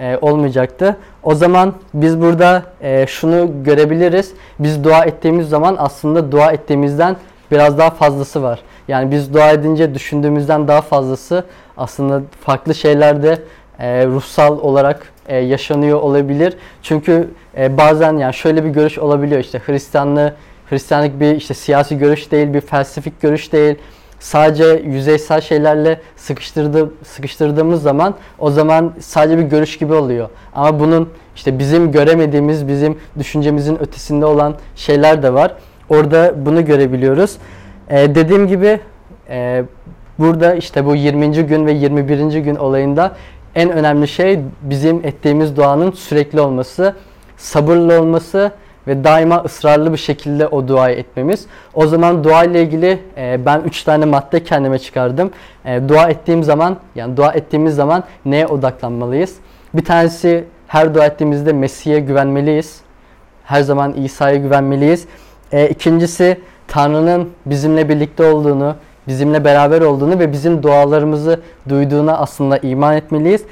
e, olmayacaktı. O zaman biz burada e, şunu görebiliriz. Biz dua ettiğimiz zaman aslında dua ettiğimizden biraz daha fazlası var. Yani biz dua edince düşündüğümüzden daha fazlası aslında farklı şeylerde e, ruhsal olarak e, yaşanıyor olabilir. Çünkü e, bazen yani şöyle bir görüş olabiliyor işte Hristiyanlığı Hristiyanlık bir işte siyasi görüş değil, bir felsefik görüş değil. Sadece yüzeysel şeylerle sıkıştırdı, sıkıştırdığımız zaman o zaman sadece bir görüş gibi oluyor. Ama bunun işte bizim göremediğimiz, bizim düşüncemizin ötesinde olan şeyler de var. Orada bunu görebiliyoruz. Ee, dediğim gibi e, burada işte bu 20. gün ve 21. gün olayında en önemli şey bizim ettiğimiz duanın sürekli olması, sabırlı olması ve daima ısrarlı bir şekilde o duayı etmemiz. O zaman dua ile ilgili e, ben üç tane madde kendime çıkardım. E, dua ettiğim zaman yani dua ettiğimiz zaman neye odaklanmalıyız? Bir tanesi her dua ettiğimizde Mesih'e güvenmeliyiz. Her zaman İsa'ya güvenmeliyiz. E, ikincisi Tanrı'nın bizimle birlikte olduğunu, bizimle beraber olduğunu ve bizim dualarımızı duyduğuna aslında iman etmeliyiz.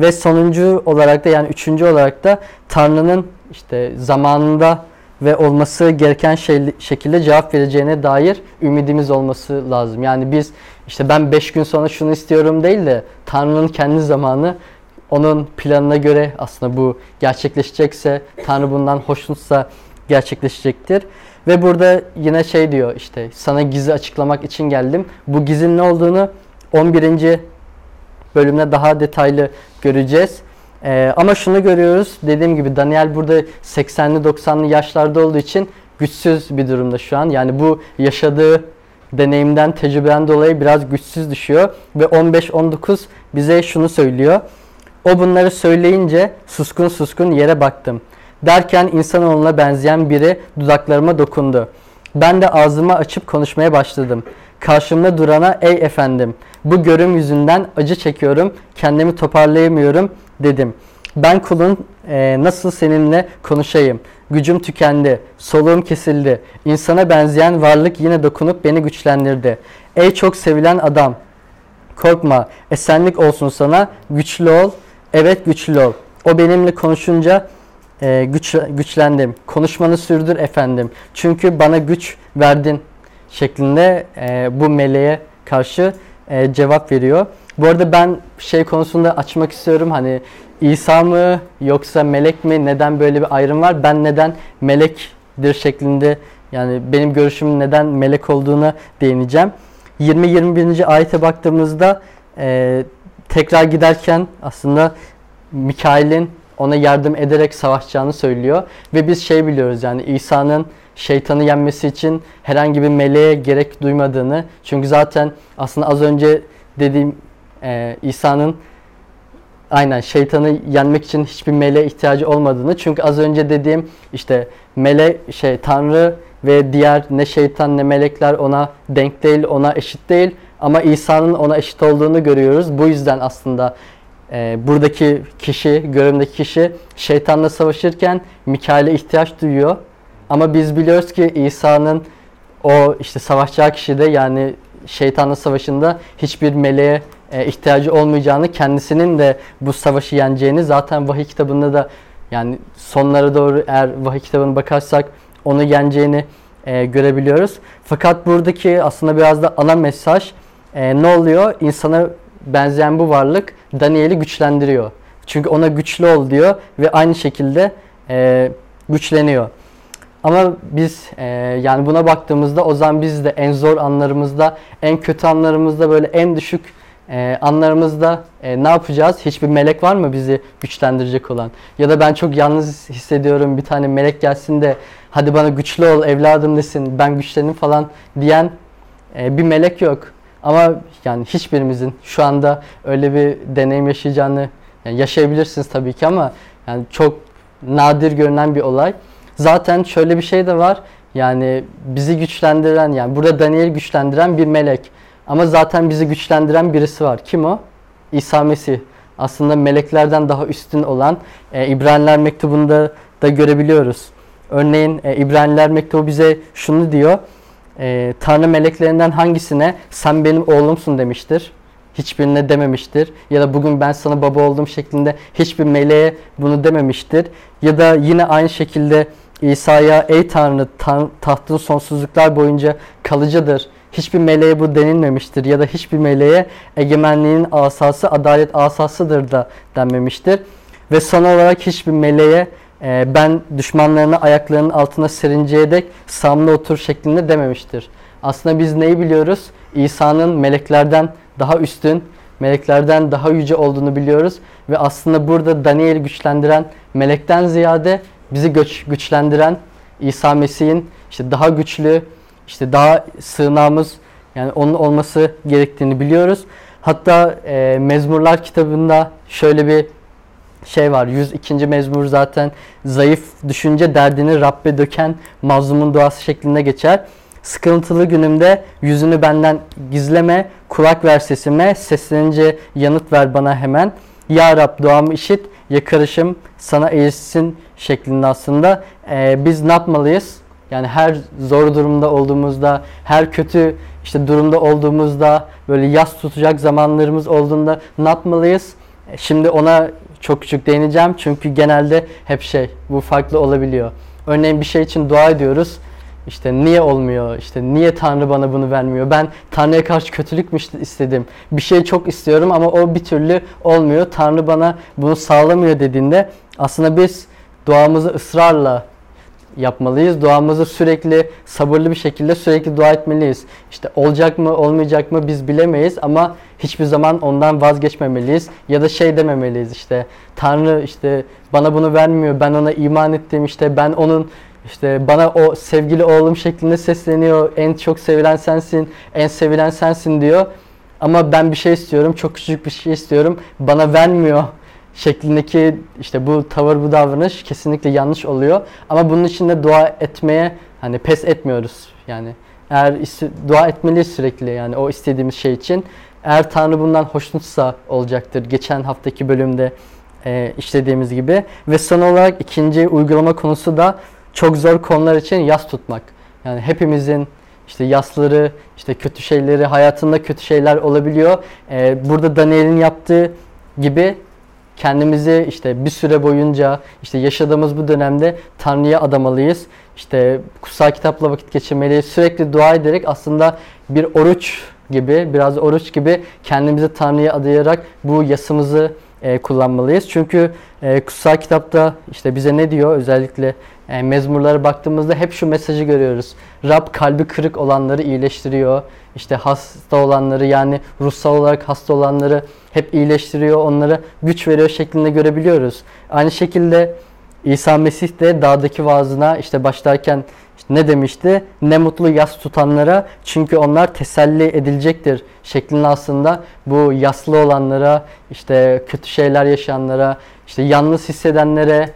Ve sonuncu olarak da yani üçüncü olarak da Tanrı'nın işte zamanında ve olması gereken şey, şekilde cevap vereceğine dair ümidimiz olması lazım. Yani biz işte ben 5 gün sonra şunu istiyorum değil de Tanrı'nın kendi zamanı onun planına göre aslında bu gerçekleşecekse, Tanrı bundan hoşnutsa gerçekleşecektir. Ve burada yine şey diyor işte sana gizli açıklamak için geldim. Bu gizin ne olduğunu 11. bölümde daha detaylı göreceğiz. Ee, ama şunu görüyoruz. Dediğim gibi Daniel burada 80'li 90'lı yaşlarda olduğu için güçsüz bir durumda şu an. Yani bu yaşadığı deneyimden, tecrübeden dolayı biraz güçsüz düşüyor. Ve 15-19 bize şunu söylüyor. O bunları söyleyince suskun suskun yere baktım. Derken insanoğluna benzeyen biri dudaklarıma dokundu. Ben de ağzımı açıp konuşmaya başladım. Karşımda durana ey efendim bu görüm yüzünden acı çekiyorum kendimi toparlayamıyorum dedim. Ben kulun e, nasıl seninle konuşayım? Gücüm tükendi, soluğum kesildi. İnsana benzeyen varlık yine dokunup beni güçlendirdi. Ey çok sevilen adam, korkma, esenlik olsun sana, güçlü ol, evet güçlü ol. O benimle konuşunca e, güç, güçlendim. Konuşmanı sürdür efendim. Çünkü bana güç verdin şeklinde e, bu meleğe karşı e, cevap veriyor. Bu arada ben şey konusunda açmak istiyorum. Hani İsa mı yoksa melek mi? Neden böyle bir ayrım var? Ben neden melekdir şeklinde yani benim görüşümün neden melek olduğuna değineceğim. 20-21. ayete baktığımızda e, tekrar giderken aslında Mikail'in ona yardım ederek savaşacağını söylüyor. Ve biz şey biliyoruz yani İsa'nın şeytanı yenmesi için herhangi bir meleğe gerek duymadığını. Çünkü zaten aslında az önce dediğim e, İsa'nın aynen şeytanı yenmek için hiçbir meleğe ihtiyacı olmadığını. Çünkü az önce dediğim işte mele şey Tanrı ve diğer ne şeytan ne melekler ona denk değil, ona eşit değil. Ama İsa'nın ona eşit olduğunu görüyoruz. Bu yüzden aslında e, buradaki kişi, görümdeki kişi şeytanla savaşırken Mikail'e ihtiyaç duyuyor. Ama biz biliyoruz ki İsa'nın o işte savaşacağı kişide yani şeytanla savaşında hiçbir meleğe e, ihtiyacı olmayacağını, kendisinin de bu savaşı yeneceğini zaten vahiy kitabında da yani sonlara doğru eğer vahiy kitabına bakarsak onu yeneceğini e, görebiliyoruz. Fakat buradaki aslında biraz da ana mesaj e, ne oluyor? İnsana benzeyen bu varlık Daniel'i güçlendiriyor. Çünkü ona güçlü ol diyor ve aynı şekilde e, güçleniyor. Ama biz e, yani buna baktığımızda o zaman biz de en zor anlarımızda, en kötü anlarımızda böyle en düşük e, anlarımızda e, ne yapacağız? Hiçbir melek var mı bizi güçlendirecek olan? Ya da ben çok yalnız hissediyorum bir tane melek gelsin de hadi bana güçlü ol evladım desin ben güçlenim falan diyen e, bir melek yok. Ama yani hiçbirimizin şu anda öyle bir deneyim yaşayacağını yani yaşayabilirsiniz tabii ki ama yani çok nadir görünen bir olay. Zaten şöyle bir şey de var. Yani bizi güçlendiren yani burada Daniel'i güçlendiren bir melek. Ama zaten bizi güçlendiren birisi var. Kim o? İsa Mesih. Aslında meleklerden daha üstün olan e, İbraniler mektubunda da görebiliyoruz. Örneğin e, İbraniler mektubu bize şunu diyor. E, Tanrı meleklerinden hangisine sen benim oğlumsun demiştir. Hiçbirine dememiştir. Ya da bugün ben sana baba oldum şeklinde hiçbir meleğe bunu dememiştir. Ya da yine aynı şekilde İsa'ya ey Tanrı tan tahtın sonsuzluklar boyunca kalıcıdır. Hiçbir meleğe bu denilmemiştir ya da hiçbir meleğe egemenliğin asası adalet asasıdır da denmemiştir. Ve son olarak hiçbir meleğe e, ben düşmanlarını ayaklarının altına serinceye dek samlı otur şeklinde dememiştir. Aslında biz neyi biliyoruz? İsa'nın meleklerden daha üstün, meleklerden daha yüce olduğunu biliyoruz. Ve aslında burada Daniel'i güçlendiren melekten ziyade bizi güç, güçlendiren İsa Mesih'in işte daha güçlü, işte daha sığınağımız yani onun olması gerektiğini biliyoruz. Hatta e, Mezmurlar kitabında şöyle bir şey var. 102. mezmur zaten zayıf düşünce derdini Rabbe döken mazlumun duası şeklinde geçer. Sıkıntılı günümde yüzünü benden gizleme, kulak ver sesime, seslenince yanıt ver bana hemen. Ya Rab duamı işit, yakarışım sana eğilsin şeklinde aslında. Ee, biz ne yapmalıyız? Yani her zor durumda olduğumuzda, her kötü işte durumda olduğumuzda, böyle yas tutacak zamanlarımız olduğunda ne yapmalıyız? Şimdi ona çok küçük değineceğim çünkü genelde hep şey bu farklı olabiliyor. Örneğin bir şey için dua ediyoruz. İşte niye olmuyor? İşte niye Tanrı bana bunu vermiyor? Ben Tanrı'ya karşı kötülük mü istedim? Bir şey çok istiyorum ama o bir türlü olmuyor. Tanrı bana bunu sağlamıyor dediğinde aslında biz duamızı ısrarla yapmalıyız. Duamızı sürekli sabırlı bir şekilde sürekli dua etmeliyiz. İşte olacak mı olmayacak mı biz bilemeyiz ama hiçbir zaman ondan vazgeçmemeliyiz. Ya da şey dememeliyiz işte Tanrı işte bana bunu vermiyor ben ona iman ettim işte ben onun işte bana o sevgili oğlum şeklinde sesleniyor. En çok sevilen sensin, en sevilen sensin diyor. Ama ben bir şey istiyorum, çok küçük bir şey istiyorum. Bana vermiyor şeklindeki işte bu tavır bu davranış kesinlikle yanlış oluyor. Ama bunun için de dua etmeye hani pes etmiyoruz. Yani eğer dua etmeliyiz sürekli yani o istediğimiz şey için. Eğer Tanrı bundan hoşnutsa olacaktır. Geçen haftaki bölümde e, işlediğimiz gibi. Ve son olarak ikinci uygulama konusu da çok zor konular için yas tutmak. Yani hepimizin işte yasları, işte kötü şeyleri, hayatında kötü şeyler olabiliyor. Ee, burada Daniel'in yaptığı gibi kendimizi işte bir süre boyunca işte yaşadığımız bu dönemde Tanrı'ya adamalıyız. İşte kutsal kitapla vakit geçirmeliyiz. Sürekli dua ederek aslında bir oruç gibi, biraz oruç gibi kendimizi Tanrı'ya adayarak bu yasımızı e, kullanmalıyız. Çünkü e, kutsal kitapta işte bize ne diyor özellikle e, mezmurlara baktığımızda hep şu mesajı görüyoruz. Rab kalbi kırık olanları iyileştiriyor. İşte hasta olanları yani ruhsal olarak hasta olanları hep iyileştiriyor. Onlara güç veriyor şeklinde görebiliyoruz. Aynı şekilde İsa Mesih de dağdaki vaazına işte başlarken işte ne demişti? Ne mutlu yas tutanlara çünkü onlar teselli edilecektir şeklinde aslında bu yaslı olanlara, işte kötü şeyler yaşayanlara, işte yalnız hissedenlere,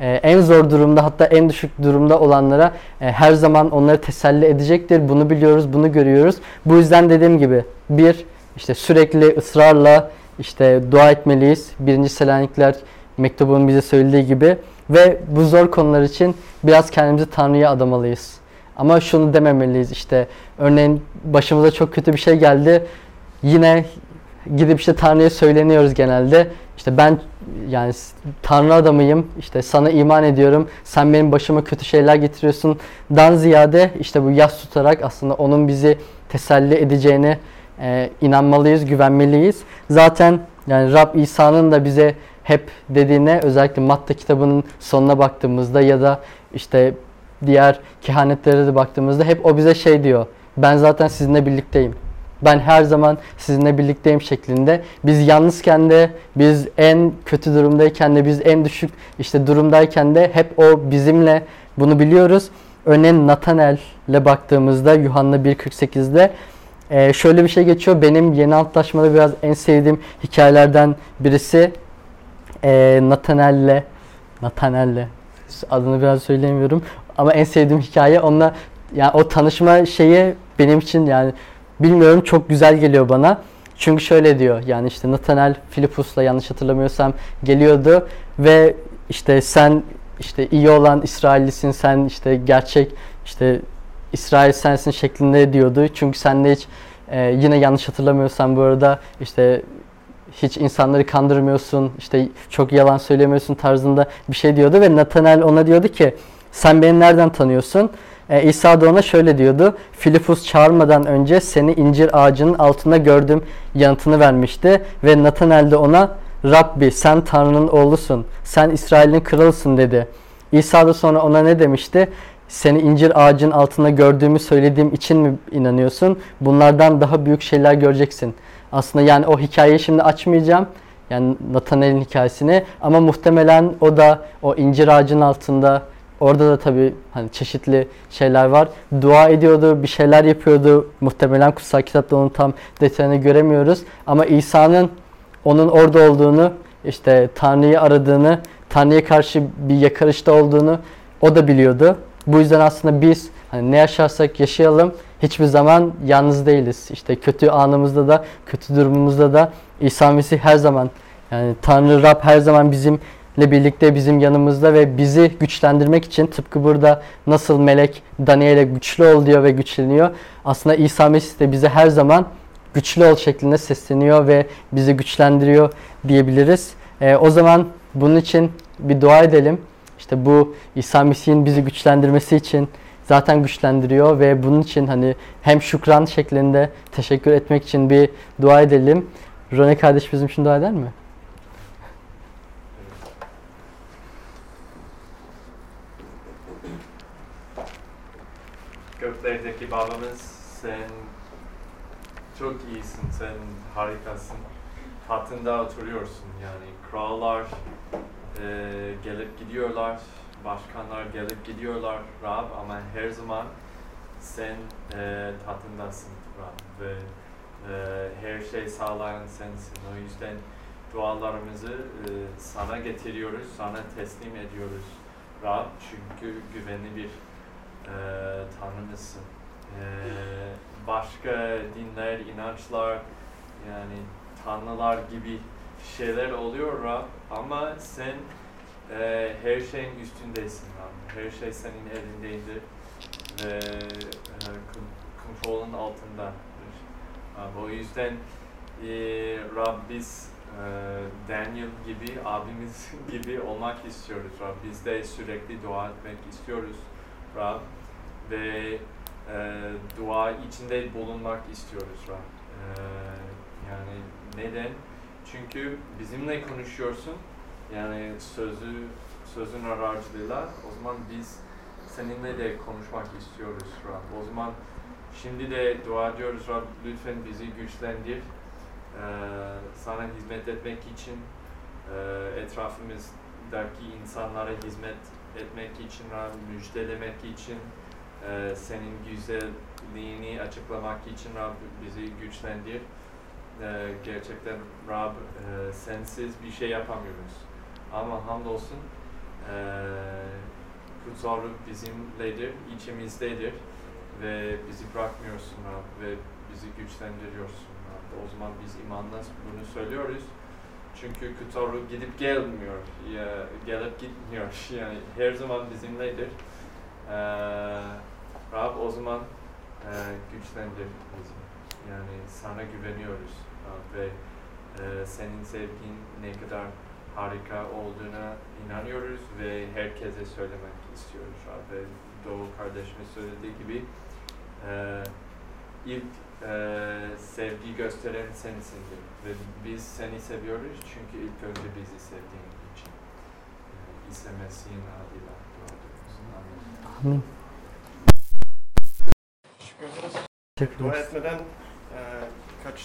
e, en zor durumda hatta en düşük durumda olanlara e, her zaman onları teselli edecektir. Bunu biliyoruz, bunu görüyoruz. Bu yüzden dediğim gibi bir işte sürekli ısrarla işte dua etmeliyiz. Birinci Selanikler mektubun bize söylediği gibi ve bu zor konular için biraz kendimizi Tanrı'ya adamalıyız. Ama şunu dememeliyiz işte örneğin başımıza çok kötü bir şey geldi. Yine gidip işte Tanrı'ya söyleniyoruz genelde. İşte ben yani Tanrı adamıyım. İşte sana iman ediyorum. Sen benim başıma kötü şeyler getiriyorsun. Dan ziyade işte bu yas tutarak aslında onun bizi teselli edeceğine e, inanmalıyız, güvenmeliyiz. Zaten yani Rab İsa'nın da bize hep dediğine özellikle Matta kitabının sonuna baktığımızda ya da işte diğer kehanetlere de baktığımızda hep o bize şey diyor. Ben zaten sizinle birlikteyim. Ben her zaman sizinle birlikteyim şeklinde. Biz yalnızken de, biz en kötü durumdayken de, biz en düşük işte durumdayken de hep o bizimle bunu biliyoruz. Örneğin Nathanael'le baktığımızda Yuhanna 1.48'de e, şöyle bir şey geçiyor. Benim yeni antlaşmada biraz en sevdiğim hikayelerden birisi e, Nathanael'le Nathanael'le adını biraz söyleyemiyorum ama en sevdiğim hikaye onunla yani o tanışma şeyi benim için yani bilmiyorum çok güzel geliyor bana. Çünkü şöyle diyor yani işte Nathanael Filipus'la yanlış hatırlamıyorsam geliyordu ve işte sen işte iyi olan İsraillisin sen işte gerçek işte İsrail sensin şeklinde diyordu. Çünkü sen de hiç e, yine yanlış hatırlamıyorsam bu arada işte hiç insanları kandırmıyorsun, işte çok yalan söylemiyorsun tarzında bir şey diyordu ve Nathanael ona diyordu ki sen beni nereden tanıyorsun? E, İsa da ona şöyle diyordu. Filipus çağırmadan önce seni incir ağacının altında gördüm yanıtını vermişti ve Nathanael de ona Rabbi sen Tanrı'nın oğlusun, sen İsrail'in kralısın dedi. İsa da sonra ona ne demişti? Seni incir ağacının altında gördüğümü söylediğim için mi inanıyorsun? Bunlardan daha büyük şeyler göreceksin. Aslında yani o hikayeyi şimdi açmayacağım. Yani Nathanael'in hikayesini ama muhtemelen o da o incir ağacının altında orada da tabii hani çeşitli şeyler var. Dua ediyordu, bir şeyler yapıyordu. Muhtemelen kutsal kitapta onun tam detayını göremiyoruz. Ama İsa'nın onun orada olduğunu, işte Tanrı'yı aradığını, Tanrı'ya karşı bir yakarışta olduğunu o da biliyordu. Bu yüzden aslında biz hani ne yaşarsak yaşayalım hiçbir zaman yalnız değiliz. İşte kötü anımızda da, kötü durumumuzda da İsa Mesih her zaman yani Tanrı Rab her zaman bizimle birlikte bizim yanımızda ve bizi güçlendirmek için tıpkı burada nasıl melek Daniel'e güçlü ol diyor ve güçleniyor. Aslında İsa Mesih de bize her zaman güçlü ol şeklinde sesleniyor ve bizi güçlendiriyor diyebiliriz. E, o zaman bunun için bir dua edelim. İşte bu İsa Mesih'in bizi güçlendirmesi için zaten güçlendiriyor ve bunun için hani hem şükran şeklinde teşekkür etmek için bir dua edelim. Rone kardeş bizim için dua eder mi? Göklerdeki babamız sen çok iyisin, sen harikasın. Tahtında oturuyorsun yani krallar eee, gelip gidiyorlar, başkanlar gelip gidiyorlar Rab ama her zaman sen eee tahtındasın Rab ve eee, her şey sağlayan sensin. O yüzden dualarımızı eee, sana getiriyoruz, sana teslim ediyoruz Rab çünkü güvenli bir eee Tanrımızsın. Eee, başka dinler, inançlar, yani tanrılar gibi şeyler oluyor Rab ama sen eee, her şeyin üstündesin Rab. Her şey senin elindeydi ve kon- kontrolün altındadır. Rab, o yüzden eee, Rab biz eee, Daniel gibi, abimiz gibi olmak istiyoruz Rab. Biz de sürekli dua etmek istiyoruz. Rab ve e, dua içinde bulunmak istiyoruz Rab. E, yani neden? Çünkü bizimle konuşuyorsun. Yani sözü sözün aracılığıyla o zaman biz seninle de konuşmak istiyoruz Rab. O zaman şimdi de dua ediyoruz Rab lütfen bizi güçlendir. E, sana hizmet etmek için e, etrafımızdaki insanlara hizmet etmek için, Rab, müjdelemek için, e, senin güzelliğini açıklamak için Rab bizi güçlendir. E, gerçekten Rab e, sensiz bir şey yapamıyoruz. Ama hamdolsun e, kutsal ruh bizimledir, içimizdedir ve bizi bırakmıyorsun Rab ve bizi güçlendiriyorsun Rab. O zaman biz imanla bunu söylüyoruz. Çünkü ruh gidip gelmiyor, ya, gelip gitmiyor. Yani her zaman bizimledir. Ee, Rab o zaman e, güçlendir bizi. Yani sana güveniyoruz ve e, senin sevgin ne kadar harika olduğuna inanıyoruz ve herkese söylemek istiyoruz. Ve Doğu kardeşimiz söylediği gibi e, ilk e, sevgi gösteren sensindir ve biz seni seviyoruz çünkü ilk önce bizi sevdiğin için. E, İsa Mesih'in adıyla ediyoruz. Amin. Amin. Teşekkür ederiz. Dua etmeden e, kaç